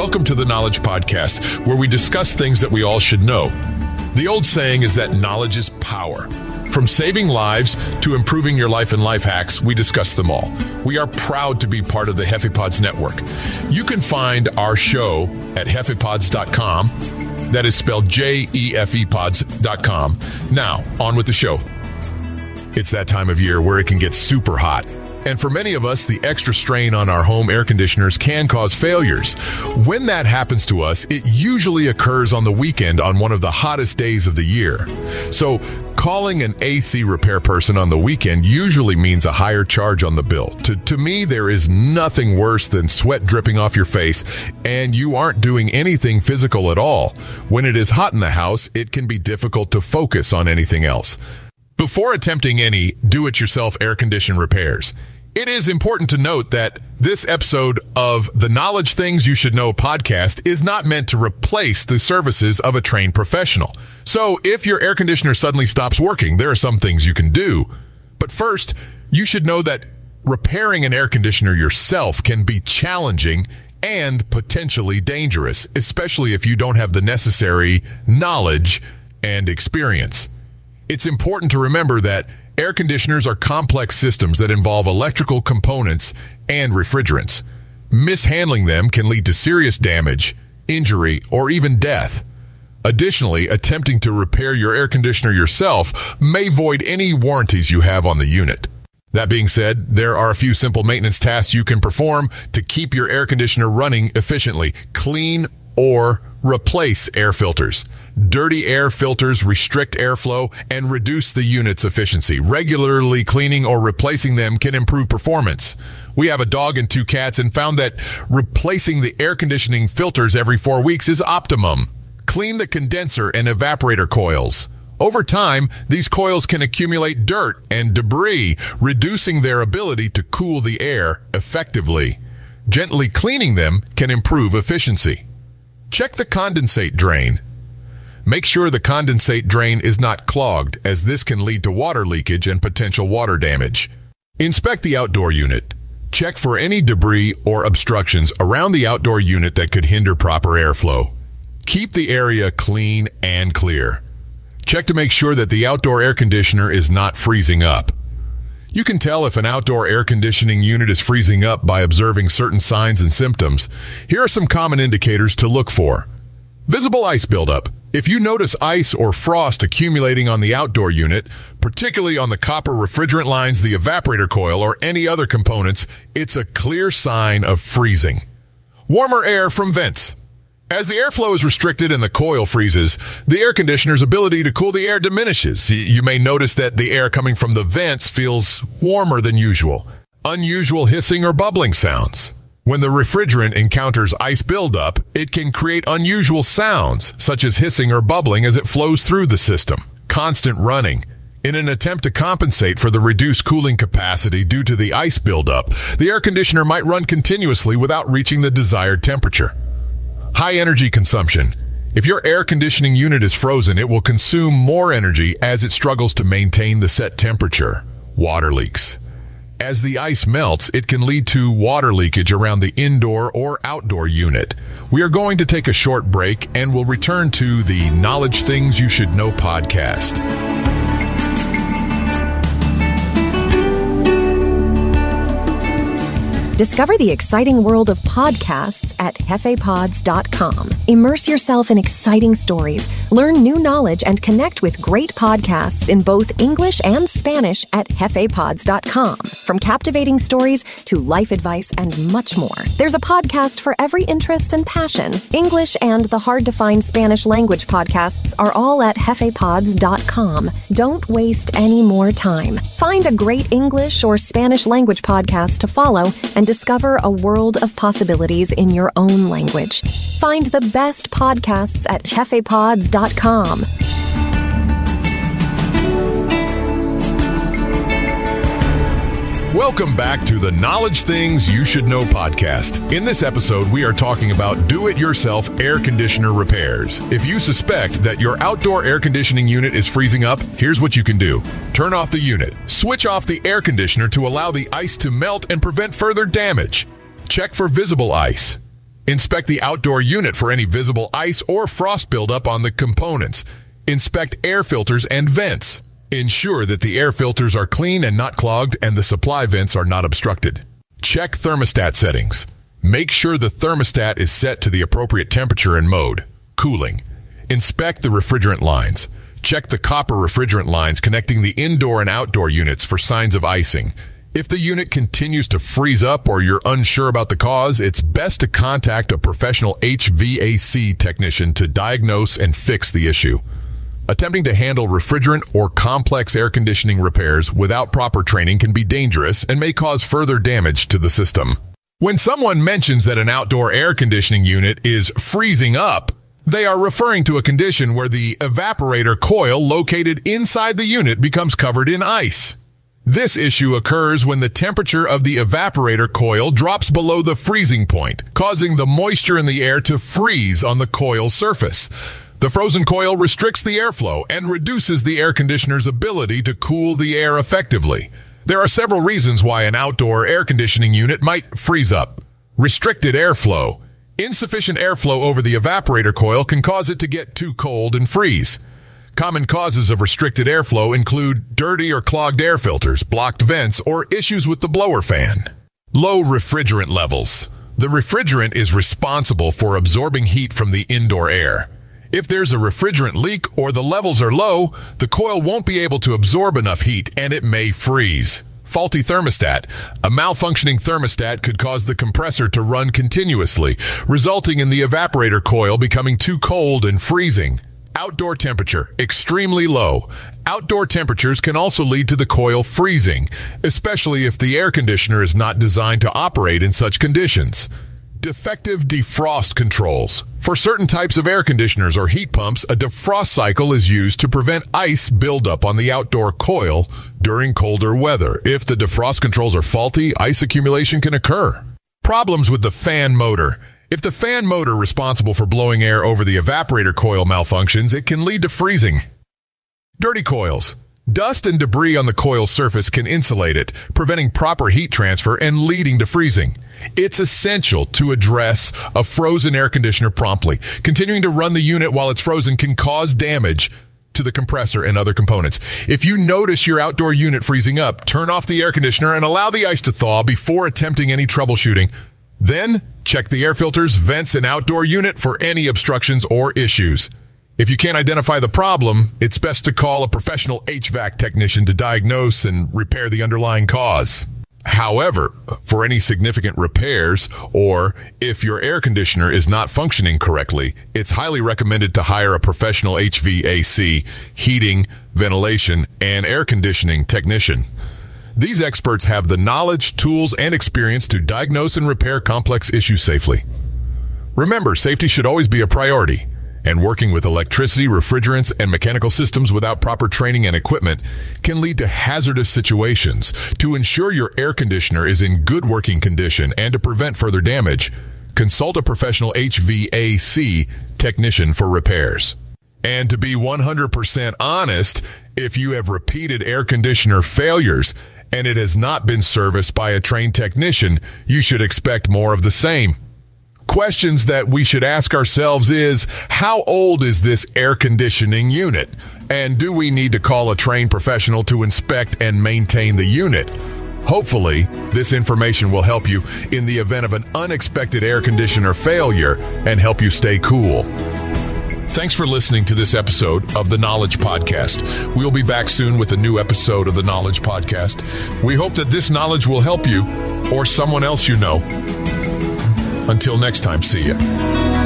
Welcome to the Knowledge Podcast, where we discuss things that we all should know. The old saying is that knowledge is power. From saving lives to improving your life and life hacks, we discuss them all. We are proud to be part of the JefePods network. You can find our show at JefePods.com. That is spelled J E F E pods.com. Now, on with the show. It's that time of year where it can get super hot. And for many of us, the extra strain on our home air conditioners can cause failures. When that happens to us, it usually occurs on the weekend on one of the hottest days of the year. So, calling an AC repair person on the weekend usually means a higher charge on the bill. To, to me, there is nothing worse than sweat dripping off your face and you aren't doing anything physical at all. When it is hot in the house, it can be difficult to focus on anything else. Before attempting any do it yourself air condition repairs, it is important to note that this episode of the Knowledge Things You Should Know podcast is not meant to replace the services of a trained professional. So if your air conditioner suddenly stops working, there are some things you can do. But first, you should know that repairing an air conditioner yourself can be challenging and potentially dangerous, especially if you don't have the necessary knowledge and experience. It's important to remember that air conditioners are complex systems that involve electrical components and refrigerants. Mishandling them can lead to serious damage, injury, or even death. Additionally, attempting to repair your air conditioner yourself may void any warranties you have on the unit. That being said, there are a few simple maintenance tasks you can perform to keep your air conditioner running efficiently. Clean or replace air filters. Dirty air filters restrict airflow and reduce the unit's efficiency. Regularly cleaning or replacing them can improve performance. We have a dog and two cats and found that replacing the air conditioning filters every four weeks is optimum. Clean the condenser and evaporator coils. Over time, these coils can accumulate dirt and debris, reducing their ability to cool the air effectively. Gently cleaning them can improve efficiency. Check the condensate drain. Make sure the condensate drain is not clogged, as this can lead to water leakage and potential water damage. Inspect the outdoor unit. Check for any debris or obstructions around the outdoor unit that could hinder proper airflow. Keep the area clean and clear. Check to make sure that the outdoor air conditioner is not freezing up. You can tell if an outdoor air conditioning unit is freezing up by observing certain signs and symptoms. Here are some common indicators to look for. Visible ice buildup. If you notice ice or frost accumulating on the outdoor unit, particularly on the copper refrigerant lines, the evaporator coil, or any other components, it's a clear sign of freezing. Warmer air from vents. As the airflow is restricted and the coil freezes, the air conditioner's ability to cool the air diminishes. You may notice that the air coming from the vents feels warmer than usual. Unusual hissing or bubbling sounds. When the refrigerant encounters ice buildup, it can create unusual sounds, such as hissing or bubbling as it flows through the system. Constant running. In an attempt to compensate for the reduced cooling capacity due to the ice buildup, the air conditioner might run continuously without reaching the desired temperature. High energy consumption. If your air conditioning unit is frozen, it will consume more energy as it struggles to maintain the set temperature. Water leaks. As the ice melts, it can lead to water leakage around the indoor or outdoor unit. We are going to take a short break and we'll return to the Knowledge Things You Should Know podcast. Discover the exciting world of podcasts at JefePods.com. Immerse yourself in exciting stories, learn new knowledge, and connect with great podcasts in both English and Spanish at JefePods.com. From captivating stories to life advice and much more, there's a podcast for every interest and passion. English and the hard to find Spanish language podcasts are all at JefePods.com. Don't waste any more time. Find a great English or Spanish language podcast to follow and discover a world of possibilities in your own language. Find the best podcasts at JefePods.com. Welcome back to the Knowledge Things You Should Know podcast. In this episode, we are talking about do it yourself air conditioner repairs. If you suspect that your outdoor air conditioning unit is freezing up, here's what you can do turn off the unit, switch off the air conditioner to allow the ice to melt and prevent further damage. Check for visible ice. Inspect the outdoor unit for any visible ice or frost buildup on the components. Inspect air filters and vents. Ensure that the air filters are clean and not clogged and the supply vents are not obstructed. Check thermostat settings. Make sure the thermostat is set to the appropriate temperature and mode. Cooling. Inspect the refrigerant lines. Check the copper refrigerant lines connecting the indoor and outdoor units for signs of icing. If the unit continues to freeze up or you're unsure about the cause, it's best to contact a professional HVAC technician to diagnose and fix the issue. Attempting to handle refrigerant or complex air conditioning repairs without proper training can be dangerous and may cause further damage to the system. When someone mentions that an outdoor air conditioning unit is freezing up, they are referring to a condition where the evaporator coil located inside the unit becomes covered in ice. This issue occurs when the temperature of the evaporator coil drops below the freezing point, causing the moisture in the air to freeze on the coil surface. The frozen coil restricts the airflow and reduces the air conditioner's ability to cool the air effectively. There are several reasons why an outdoor air conditioning unit might freeze up. Restricted airflow. Insufficient airflow over the evaporator coil can cause it to get too cold and freeze. Common causes of restricted airflow include dirty or clogged air filters, blocked vents, or issues with the blower fan. Low refrigerant levels. The refrigerant is responsible for absorbing heat from the indoor air. If there's a refrigerant leak or the levels are low, the coil won't be able to absorb enough heat and it may freeze. Faulty thermostat. A malfunctioning thermostat could cause the compressor to run continuously, resulting in the evaporator coil becoming too cold and freezing. Outdoor temperature, extremely low. Outdoor temperatures can also lead to the coil freezing, especially if the air conditioner is not designed to operate in such conditions. Defective defrost controls. For certain types of air conditioners or heat pumps, a defrost cycle is used to prevent ice buildup on the outdoor coil during colder weather. If the defrost controls are faulty, ice accumulation can occur. Problems with the fan motor. If the fan motor responsible for blowing air over the evaporator coil malfunctions, it can lead to freezing. Dirty coils. Dust and debris on the coil surface can insulate it, preventing proper heat transfer and leading to freezing. It's essential to address a frozen air conditioner promptly. Continuing to run the unit while it's frozen can cause damage to the compressor and other components. If you notice your outdoor unit freezing up, turn off the air conditioner and allow the ice to thaw before attempting any troubleshooting. Then, check the air filters, vents, and outdoor unit for any obstructions or issues. If you can't identify the problem, it's best to call a professional HVAC technician to diagnose and repair the underlying cause. However, for any significant repairs or if your air conditioner is not functioning correctly, it's highly recommended to hire a professional HVAC, heating, ventilation, and air conditioning technician. These experts have the knowledge, tools, and experience to diagnose and repair complex issues safely. Remember, safety should always be a priority and working with electricity, refrigerants, and mechanical systems without proper training and equipment can lead to hazardous situations. To ensure your air conditioner is in good working condition and to prevent further damage, consult a professional HVAC technician for repairs. And to be 100% honest, if you have repeated air conditioner failures and it has not been serviced by a trained technician, you should expect more of the same questions that we should ask ourselves is how old is this air conditioning unit? And do we need to call a trained professional to inspect and maintain the unit? Hopefully, this information will help you in the event of an unexpected air conditioner failure and help you stay cool. Thanks for listening to this episode of the Knowledge Podcast. We'll be back soon with a new episode of the Knowledge Podcast. We hope that this knowledge will help you or someone else you know until next time, see ya.